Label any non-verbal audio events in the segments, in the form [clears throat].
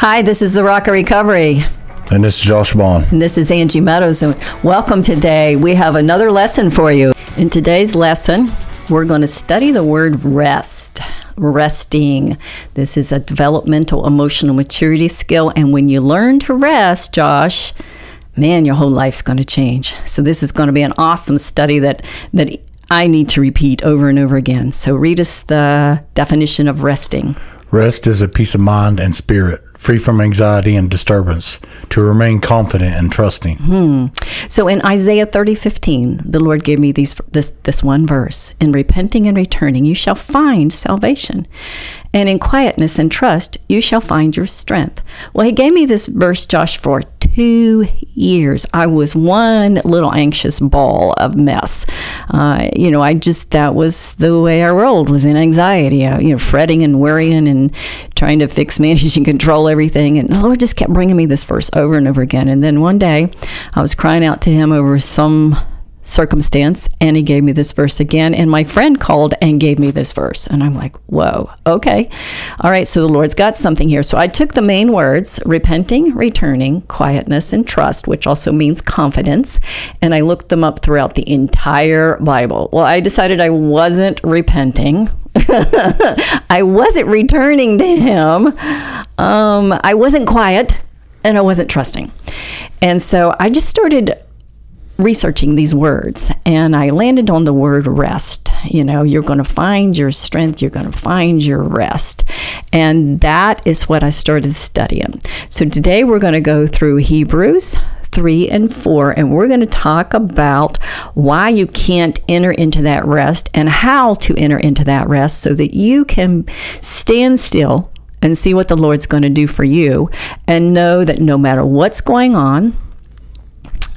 Hi, this is the Rock of Recovery. And this is Josh Bond. And this is Angie Meadows. And welcome today. We have another lesson for you. In today's lesson, we're going to study the word rest. Resting. This is a developmental emotional maturity skill. And when you learn to rest, Josh, man, your whole life's going to change. So this is going to be an awesome study that that I need to repeat over and over again. So read us the definition of resting. Rest is a peace of mind and spirit, free from anxiety and disturbance, to remain confident and trusting. Hmm. So in Isaiah 30, 15, the Lord gave me these this this one verse. In repenting and returning, you shall find salvation. And in quietness and trust, you shall find your strength. Well, he gave me this verse, Josh, for two years. I was one little anxious ball of mess. Uh, you know, I just, that was the way I rolled, was in anxiety, uh, you know, fretting and worrying and trying to fix, [laughs] manage, and control everything. And the Lord just kept bringing me this verse over and over again. And then one day, I was crying out to Him over some circumstance and he gave me this verse again and my friend called and gave me this verse. And i'm like whoa okay. All right so the lord's got something here. So i took the main words repenting returning quietness and trust which also means confidence and i looked them up throughout the entire bible. Well i decided i wasn't repenting. [laughs] I wasn't returning to him. Um, i wasn't quiet and i wasn't trusting. And so i just started researching these words and I landed on the word rest. You know, you're going to find your strength, you're going to find your rest. And that is what I started studying. So today we're going to go through Hebrews 3 and 4, and we're going to talk about why you can't enter into that rest and how to enter into that rest so that you can stand still and see what the Lord's going to do for you and know that no matter what's going on,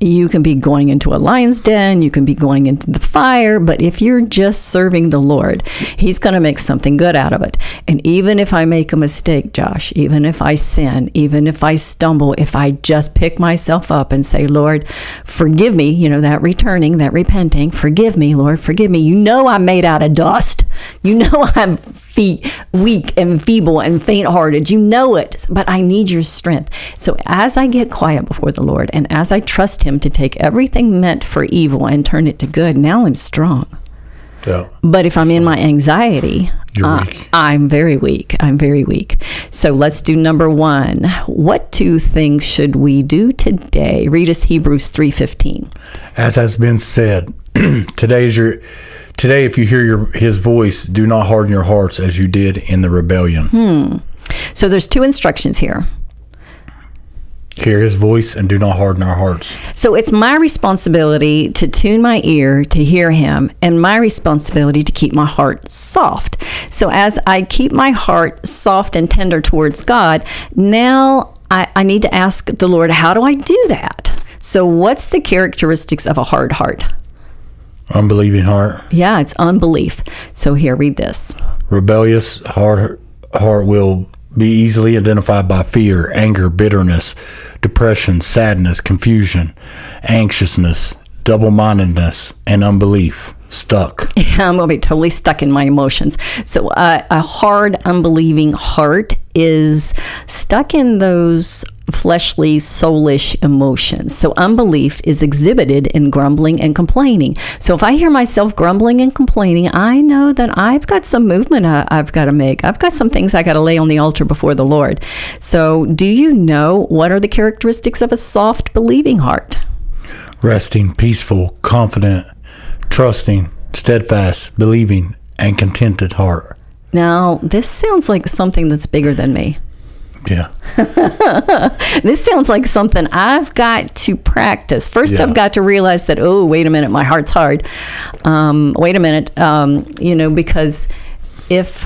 you can be going into a lion's den, you can be going into the fire, but if you're just serving the Lord, He's going to make something good out of it. And even if I make a mistake, Josh, even if I sin, even if I stumble, if I just pick myself up and say, Lord, forgive me, you know, that returning, that repenting, forgive me, Lord, forgive me. You know I'm made out of dust. You know [laughs] I'm feet weak and feeble and faint hearted. You know it, but I need your strength. So as I get quiet before the Lord and as I trust Him to take everything meant for evil and turn it to good, now I'm strong. Yeah. But if I'm in my anxiety, uh. I'm very weak. I'm very weak. So let's do number one. What two things should we do today? Read us Hebrews three fifteen. As has been said, [clears throat] today is your today if you hear your his voice, do not harden your hearts as you did in the rebellion. So there's two instructions here. Hear his voice and do not harden our hearts. So it's my responsibility to tune my ear to hear him and my responsibility to keep my heart soft. So as I keep my heart soft and tender towards God, now I, I need to ask the Lord, how do I do that? So what's the characteristics of a hard heart? Unbelieving heart, Yeah, it's unbelief. So here, read this. rebellious heart heart will be easily identified by fear, anger, bitterness, depression, sadness, confusion, anxiousness, double-mindedness, and unbelief. Stuck. [laughs] Yeah, I'm going to be totally stuck in my emotions. So, uh, a hard, unbelieving heart is stuck in those fleshly, soulish emotions. So, unbelief is exhibited in grumbling and complaining. So, if I hear myself grumbling and complaining, I know that I've got some movement I- I've got to make. I've got some things I got to lay on the altar before the Lord. So, do you know what are the characteristics of a soft, believing heart? resting, peaceful, confident, trusting, steadfast, believing, and contented heart. Now, this sounds like something that's bigger than me. Yeah. [laughs] This sounds like something I've got to practice. First, Yeah. I've got to realize that, oh, wait a minute, my heart's hard. Um, wait a minute, um, you know, because if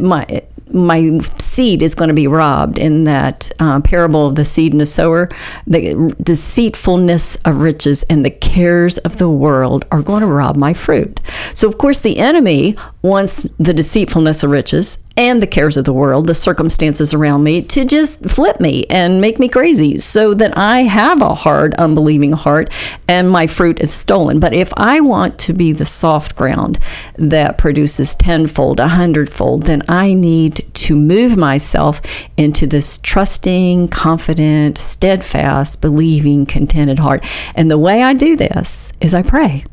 my my seed is going to be robbed in that uh, parable of the seed and the sower, the deceitfulness of riches and the cares of the world are going to rob my fruit. So, of course, the enemy wants the deceitfulness of riches and the cares of the world, the circumstances around me, to just flip me and make me crazy so that I have a hard, unbelieving heart and my fruit is stolen. But if I want to be the soft ground that produces tenfold, a hundredfold, then I need to move myself into this trusting, confident, steadfast, believing, contented heart. And the way I do this is I pray.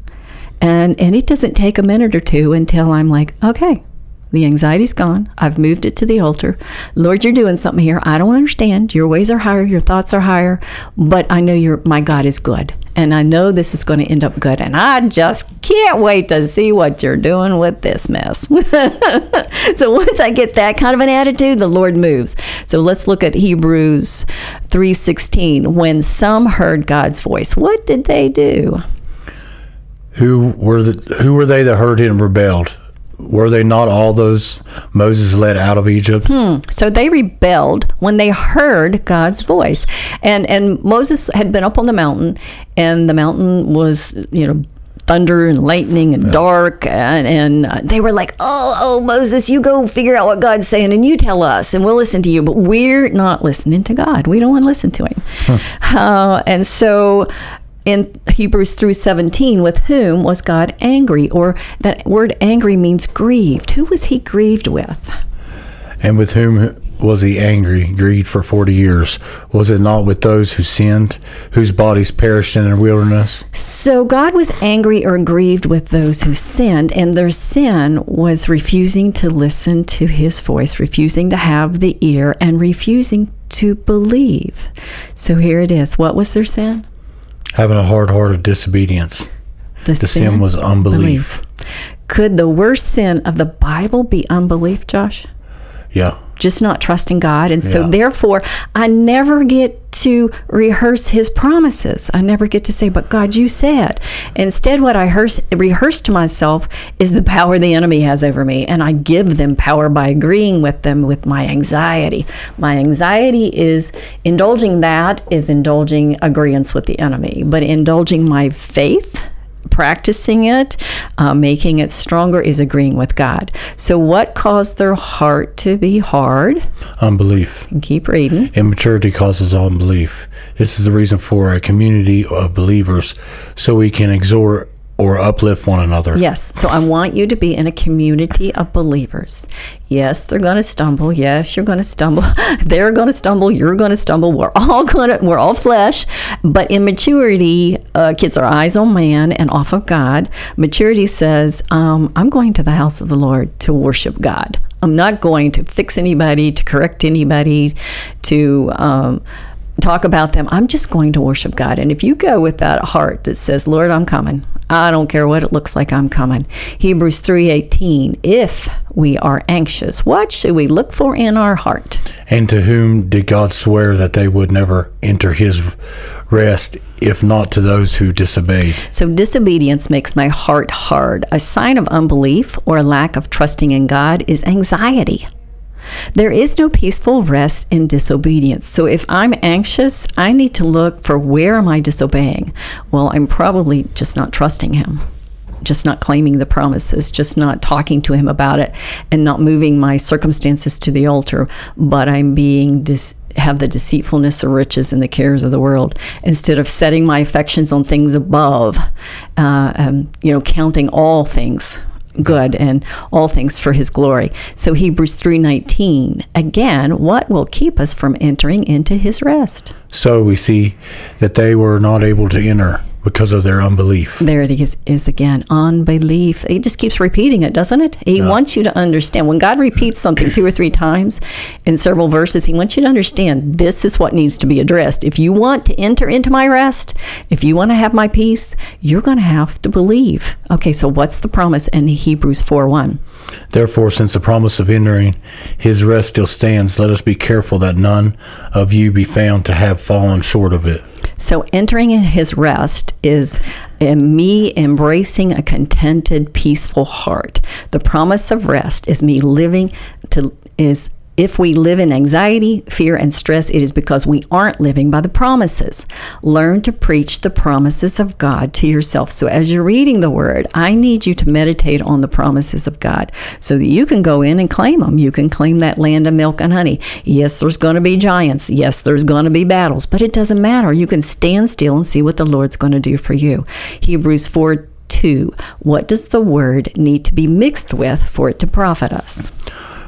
And and it doesn't take a minute or two until I'm like, okay, the anxiety's gone. I've moved it to the altar. Lord, you're doing something here. I don't understand. Your ways are higher, your thoughts are higher, but I know your my God is good. And I know this is going to end up good. And I just can't wait to see what you're doing with this mess. [laughs] so once I get that kind of an attitude, the Lord moves. So let's look at Hebrews 3:16. When some heard God's voice, what did they do? Who were the, who were they that heard him and rebelled? Were they not all those Moses led out of Egypt? Hmm. So they rebelled when they heard God's voice. And and Moses had been up on the mountain and the mountain was, you know, thunder and lightning and dark and, and uh, they were like, "Oh, oh Moses, you go figure out what God's saying and you tell us and we'll listen to you." But we're not listening to God. We don't want to listen to him. [laughs] Uh, and so in Hebrews 3:17 with whom was God angry or that word angry means grieved. Who was he grieved with? And with whom was he angry, grieved for forty years? Was it not with those who sinned, whose bodies perished in the wilderness? So God was angry or grieved with those who sinned, and their sin was refusing to listen to his voice, refusing to have the ear, and refusing to believe. So here it is. What was their sin? Having a hard heart of disobedience. The sin was unbelief. Could the worst sin of the Bible be unbelief, Josh? Yeah. Just not trusting God. And so, Yeah. therefore, I never get to rehearse His promises. I never get to say, But God, you said. Instead, what I rehearse, rehearse to myself is the power the enemy has over me. And I give them power by agreeing with them with my anxiety. My anxiety is indulging that, is indulging agreement with the enemy. But indulging my faith, practicing it, uh, making it stronger, is agreeing with God. So, what caused their heart to be hard? Unbelief. And keep reading. Immaturity causes unbelief. This is the reason for a community of believers so we can exhort or uplift one another. Yes. So I want you to be in a community of believers. Yes, they're going to stumble. Yes, you're going to stumble. [laughs] They're going to stumble. You're going to stumble. We're all going to, we're all flesh. But in maturity, uh, kids are eyes on man and off of God. Maturity says, um, I'm going to the house of the Lord to worship God. I'm not going to fix anybody, to correct anybody, to, um, talk about them. I'm just going to worship God. And if you go with that heart that says, "Lord, I'm coming. I don't care what it looks like, I'm coming." Hebrews 3:18, if we are anxious, what should we look for in our heart? And to whom did God swear that they would never enter his rest, if not to those who disobeyed? So disobedience makes my heart hard. A sign of unbelief or a lack of trusting in God is anxiety. There is no peaceful rest in disobedience. So if I'm anxious, I need to look for where am I disobeying? Well, I'm probably just not trusting him. Just not claiming the promises, just not talking to him about it and not moving my circumstances to the altar, but I'm being dis- have the deceitfulness of riches and the cares of the world instead of setting my affections on things above, uh, um, you know, counting all things good and all things for his glory. So Hebrews 3:19 again, what will keep us from entering into his rest? So we see that they were not able to enter because of their unbelief. There it is, is again unbelief. He just keeps repeating it, doesn't it? He wants you to understand. When God repeats something two or three times in several verses, He wants you to understand this is what needs to be addressed. If you want to enter into my rest, if you want to have my peace, you're going to have to believe. Okay, so what's the promise in Hebrews 4 1? Therefore, since the promise of entering his rest still stands, let us be careful that none of you be found to have fallen short of it. So entering in his rest is me embracing a contented, peaceful heart. The promise of rest is me living to is if we live in anxiety, fear, and stress, it is because we aren't living by the promises. Learn to preach the promises of God to yourself. So, as you're reading the word, I need you to meditate on the promises of God so that you can go in and claim them. You can claim that land of milk and honey. Yes, there's going to be giants. Yes, there's going to be battles, but it doesn't matter. You can stand still and see what the Lord's going to do for you. Hebrews 4 2. What does the word need to be mixed with for it to profit us?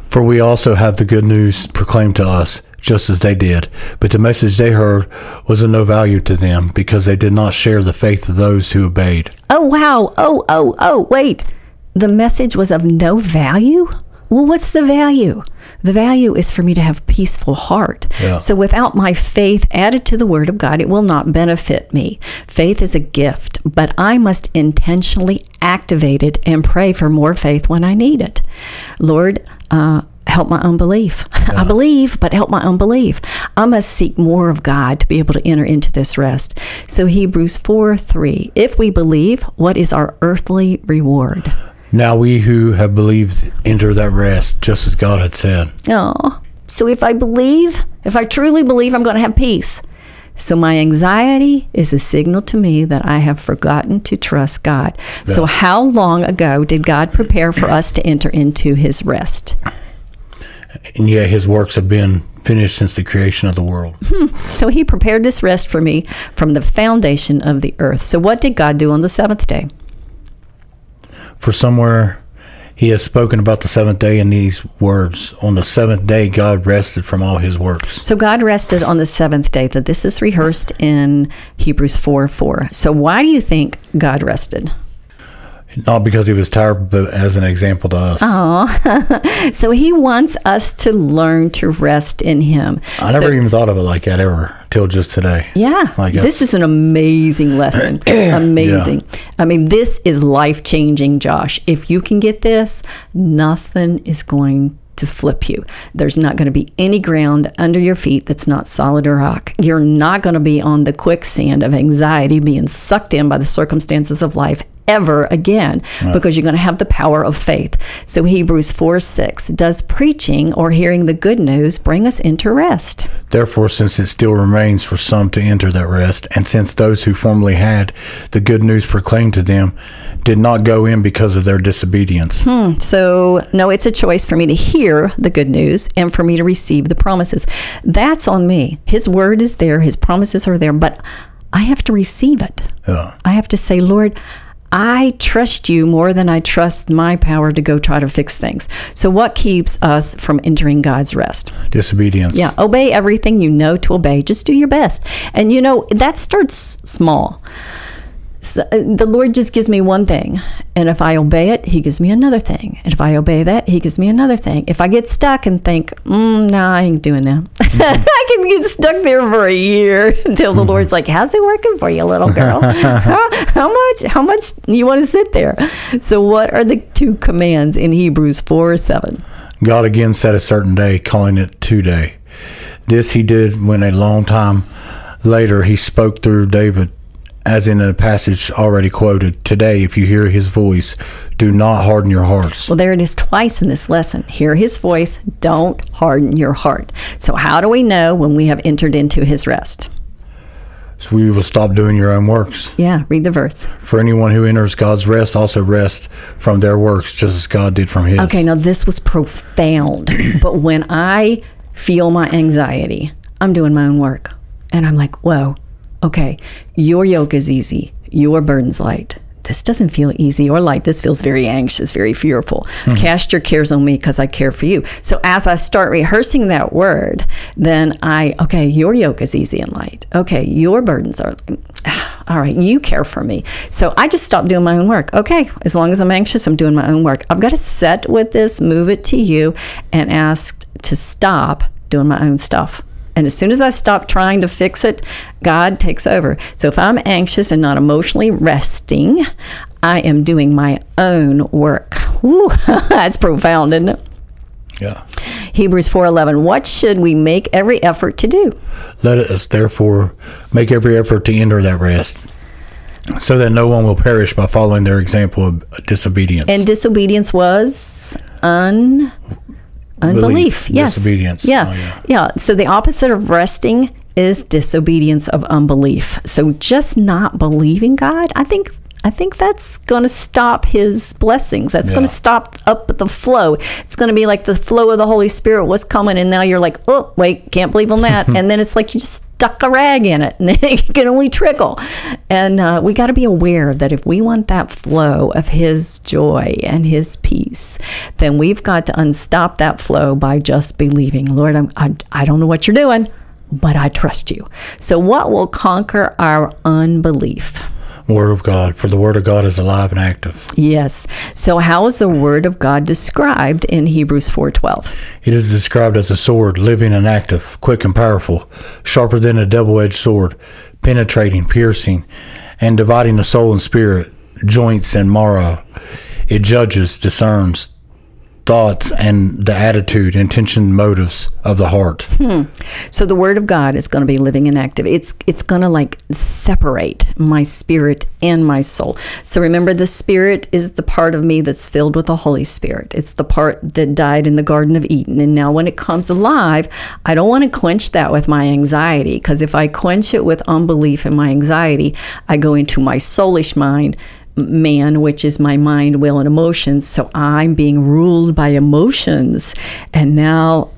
For we also have the good news proclaimed to us, just as they did. But the message they heard was of no value to them, because they did not share the faith of those who obeyed. Oh, wow. Oh, oh, oh, wait. The message was of no value? Well, what's the value? The value is for me to have peaceful heart. Yeah. So without my faith added to the word of God, it will not benefit me. Faith is a gift, but I must intentionally activate it and pray for more faith when I need it. Lord, uh, help my own unbelief. [laughs] I believe, but help my unbelief. I must seek more of God to be able to enter into this rest. So Hebrews 4 3. If we believe, what is our earthly reward? Now we who have believed enter that rest, just as God had said. Oh, so if I believe, if I truly believe, I'm going to have peace. So my anxiety is a signal to me that I have forgotten to trust God. So how long ago did God prepare for us to enter into his rest? And yet his works have been finished since the creation of the world. Hmm. So he prepared this rest for me from the foundation of the earth. So what did God do on the seventh day? For somewhere he has spoken about the seventh day in these words On the seventh day, God rested from all his works. So God rested on the seventh day. That this is rehearsed in Hebrews 4 4. So why do you think God rested? Not because he was tired, but as an example to us. Uh-huh. [laughs] So he wants us to learn to rest in him. I So- never even thought of it like that ever till just today. Yeah, this is an amazing lesson. [clears throat] amazing. I mean, this is life changing, Josh. If you can get this, nothing is going to flip you. There's not going to be any ground under your feet that's not solid or rock. You're not going to be on the quicksand of anxiety being sucked in by the circumstances of life ever again because you're going to have the power of faith. So Hebrews 4 6 does preaching or hearing the good news bring us into rest? Therefore, since it still remains for some to enter that rest, and since those who formerly had the good news proclaimed to them did not go in because of their disobedience, hmm, So, no, it's a choice for me to hear the good news and for me to receive the promises. That's on me. His word is there, His promises are there, but I have to receive it. Yeah. I have to say, Lord, I trust you more than I trust my power to go try to fix things. So, what keeps us from entering God's rest? disobedience. Yeah, obey everything you know to obey. Just do your best. And you know, that starts small. So, uh, the Lord just gives me one thing. And if I obey it, He gives me another thing. And if I obey that, He gives me another thing. If I get stuck and think, mm, no, I ain't doing that, [laughs] I can get stuck there for a year [laughs] until the Lord's like, how's it working for you, little girl? [laughs] how, how much, how much you want to sit there? So, what are the two commands in Hebrews 4 7? God again set a certain day, calling it today. This he did when a long time later he spoke through David, as in a passage already quoted. Today, if you hear his voice, do not harden your hearts. Well, there it is twice in this lesson. Hear his voice, don't harden your heart. So, how do we know when we have entered into his rest? So we will stop doing your own works. Yeah, read the verse. For anyone who enters God's rest also rests from their works, just as God did from his. Okay, now this was profound. [clears throat] but when I feel my anxiety, I'm doing my own work. And I'm like, whoa, okay, your yoke is easy, your burden's light. This doesn't feel easy or light. This feels very anxious, very fearful. Mm-hmm. Cast your cares on me because I care for you. So as I start rehearsing that word, then I, okay, your yoke is easy and light. Okay, your burdens are, [sighs] all right, you care for me. So I just stopped doing my own work. Okay, as long as I'm anxious, I'm doing my own work. I've got to set with this, move it to you, and ask to stop doing my own stuff. And as soon as I stop trying to fix it, God takes over. So if I'm anxious and not emotionally resting, I am doing my own work. Whew, [laughs] that's profound, isn't it? Yeah. Hebrews 4:11 What should we make every effort to do? Let us therefore make every effort to enter that rest, so that no one will perish by following their example of disobedience. And disobedience was un unbelief. Belief, yes. disobedience. Yeah. Oh, yeah. yeah. So the opposite of resting is disobedience of unbelief. So just not believing God, I think I think that's going to stop his blessings. That's going to stop up the flow. It's going to be like the flow of the Holy Spirit was coming, and now you're like, oh, wait, can't believe on that. [laughs] and then it's like you just stuck a rag in it, [laughs] and it can only trickle. And uh, we got to be aware that if we want that flow of His joy and His peace, then we've got to unstop that flow by just believing. Lord, I'm, I, I don't know what you're doing, but I trust you. So, what will conquer our unbelief? Word of God, for the Word of God is alive and active. Yes. So how is the word of God described in Hebrews 4:12? It is described as a sword, living and active, quick and powerful, sharper than a double edged sword, penetrating, piercing, and dividing the soul and spirit, joints and marrow. It judges, discerns thoughts and the attitude, intention, motives of the heart. Hmm. So the word of God is going to be living and active. It's it's going to like separate my spirit and my soul. So remember the spirit is the part of me that's filled with the Holy Spirit. It's the part that died in the garden of Eden. And now when it comes alive, I don't want to quench that with my anxiety because if I quench it with unbelief and my anxiety, I go into my soulish mind man, which is my mind, will, and emotions. So I'm being ruled by emotions. And now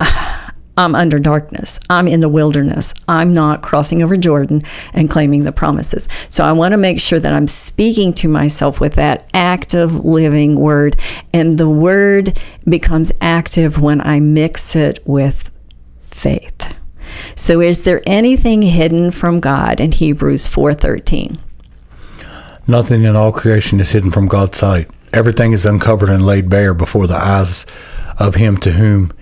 [sighs] I'm under darkness. I'm in the wilderness. I'm not crossing over Jordan and claiming the promises. So I want to make sure that I'm speaking to myself with that active living word. And the word becomes active when I mix it with faith. So is there anything hidden from God in Hebrews 4:13? Nothing in all creation is hidden from God's sight. Everything is uncovered and laid bare before the eyes of Him to whom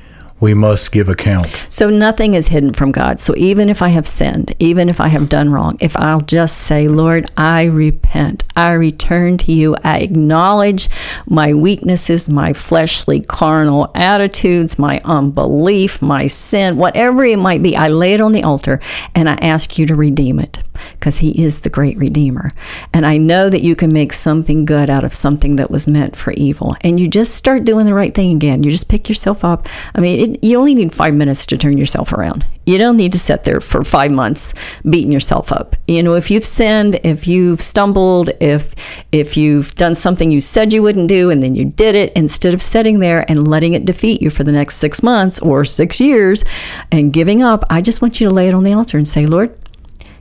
we must give account. So nothing is hidden from God. So even if I have sinned, even if I have done wrong, if I'll just say, Lord, I repent, I return to you, I acknowledge my weaknesses, my fleshly, carnal attitudes, my unbelief, my sin, whatever it might be, I lay it on the altar and I ask you to redeem it because He is the great Redeemer. And I know that you can make something good out of something that was meant for evil. And you just start doing the right thing again. You just pick yourself up. I mean, it, you only need five minutes to turn yourself around. You don't need to sit there for five months beating yourself up. You know, if you've sinned, if you've stumbled, if if you've done something you said you wouldn't do and then you did it, instead of sitting there and letting it defeat you for the next six months or six years and giving up, I just want you to lay it on the altar and say, Lord,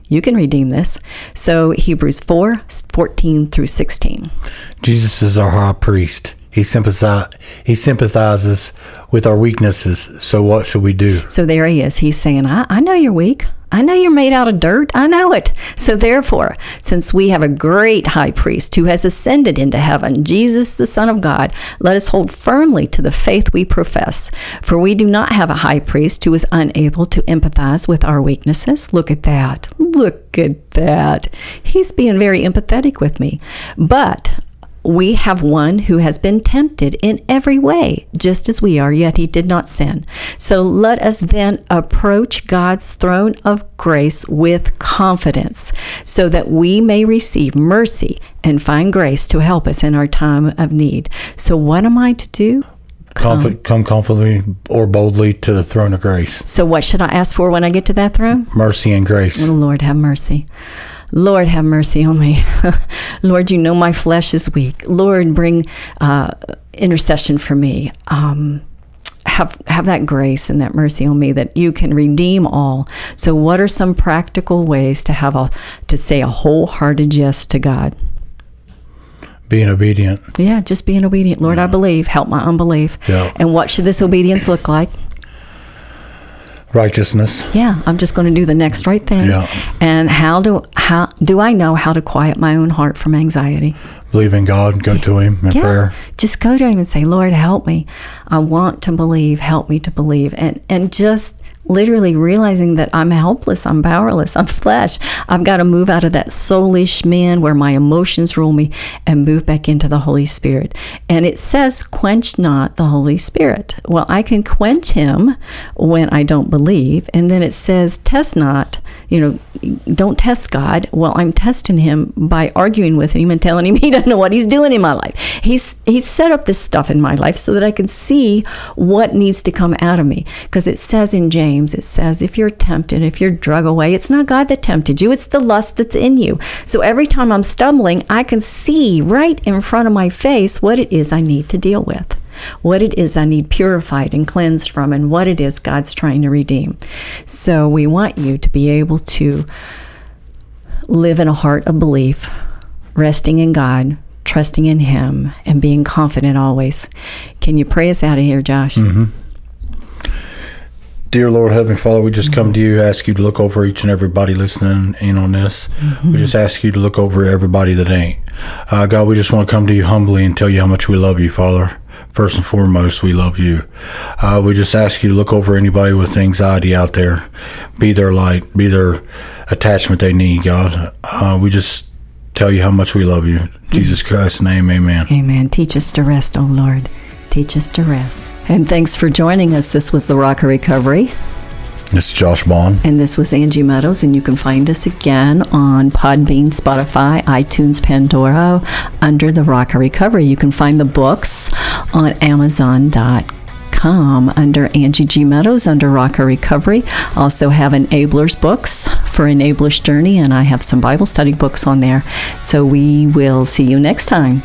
you can redeem this. So Hebrews 4 14 through 16. Jesus is our high priest. He sympathize, he sympathizes with our weaknesses. So what should we do? So there he is. He's saying, I, I know you're weak. I know you're made out of dirt. I know it. So therefore, since we have a great high priest who has ascended into heaven, Jesus, the Son of God, let us hold firmly to the faith we profess. For we do not have a high priest who is unable to empathize with our weaknesses. Look at that. Look at that. He's being very empathetic with me. But we have one who has been tempted in every way, just as we are, yet he did not sin. So let us then approach God's throne of grace with confidence, so that we may receive mercy and find grace to help us in our time of need. So, what am I to do? Confi- um, come confidently or boldly to the throne of grace. So, what should I ask for when I get to that throne? Mercy and grace. Oh, Lord, have mercy. Lord, have mercy on me. [laughs] Lord, you know my flesh is weak. Lord, bring uh, intercession for me. Um, have have that grace and that mercy on me that you can redeem all. So, what are some practical ways to have a to say a wholehearted yes to God? Being obedient. Yeah, just being obedient. Lord, I believe. Help my unbelief. Yeah. And what should this obedience look like? Righteousness. Yeah, I'm just going to do the next right thing. Yeah. And how do how do I know how to quiet my own heart from anxiety? Believe in God. Go to Him in Yeah. prayer. Just go to him and say, Lord, help me. I want to believe. Help me to believe. And and just literally realizing that I'm helpless, I'm powerless, I'm [laughs] flesh. I've got to move out of that soulish man where my emotions rule me and move back into the Holy Spirit. And it says, quench not the Holy Spirit. Well, I can quench him when I don't believe. And then it says, test not, you know, don't test God. Well, I'm testing him by arguing with him and telling him [laughs] he doesn't know what he's doing in my life. He's he's set up this stuff in my life so that I can see what needs to come out of me. Because it says in James, it says if you're tempted, if you're drug away, it's not God that tempted you, it's the lust that's in you. So every time I'm stumbling, I can see right in front of my face what it is I need to deal with what it is I need purified and cleansed from, and what it is God's trying to redeem. So we want you to be able to live in a heart of belief, resting in God, trusting in Him, and being confident always. Can you pray us out of here, Josh? Mm-hmm. Dear Lord, Heavenly Father, we just come to you, ask you to look over each and everybody listening in on this. Mm-hmm. We just ask you to look over everybody that ain't. Uh, God, we just want to come to you humbly and tell you how much we love you, Father first and foremost, we love you. Uh, we just ask you to look over anybody with anxiety out there, be their light, be their attachment they need, God. Uh, we just tell you how much we love you. Jesus Christ's name, amen. Amen. Teach us to rest, O oh Lord. Teach us to rest. And thanks for joining us. This was the Rock of Recovery. This is Josh Bond. And this was Angie Meadows. And you can find us again on Podbean, Spotify, iTunes, Pandora, under the Rock of Recovery. You can find the books on Amazon.com under Angie G. Meadows under Rock of Recovery. Also have Enablers books for Enablers Journey, and I have some Bible study books on there. So we will see you next time.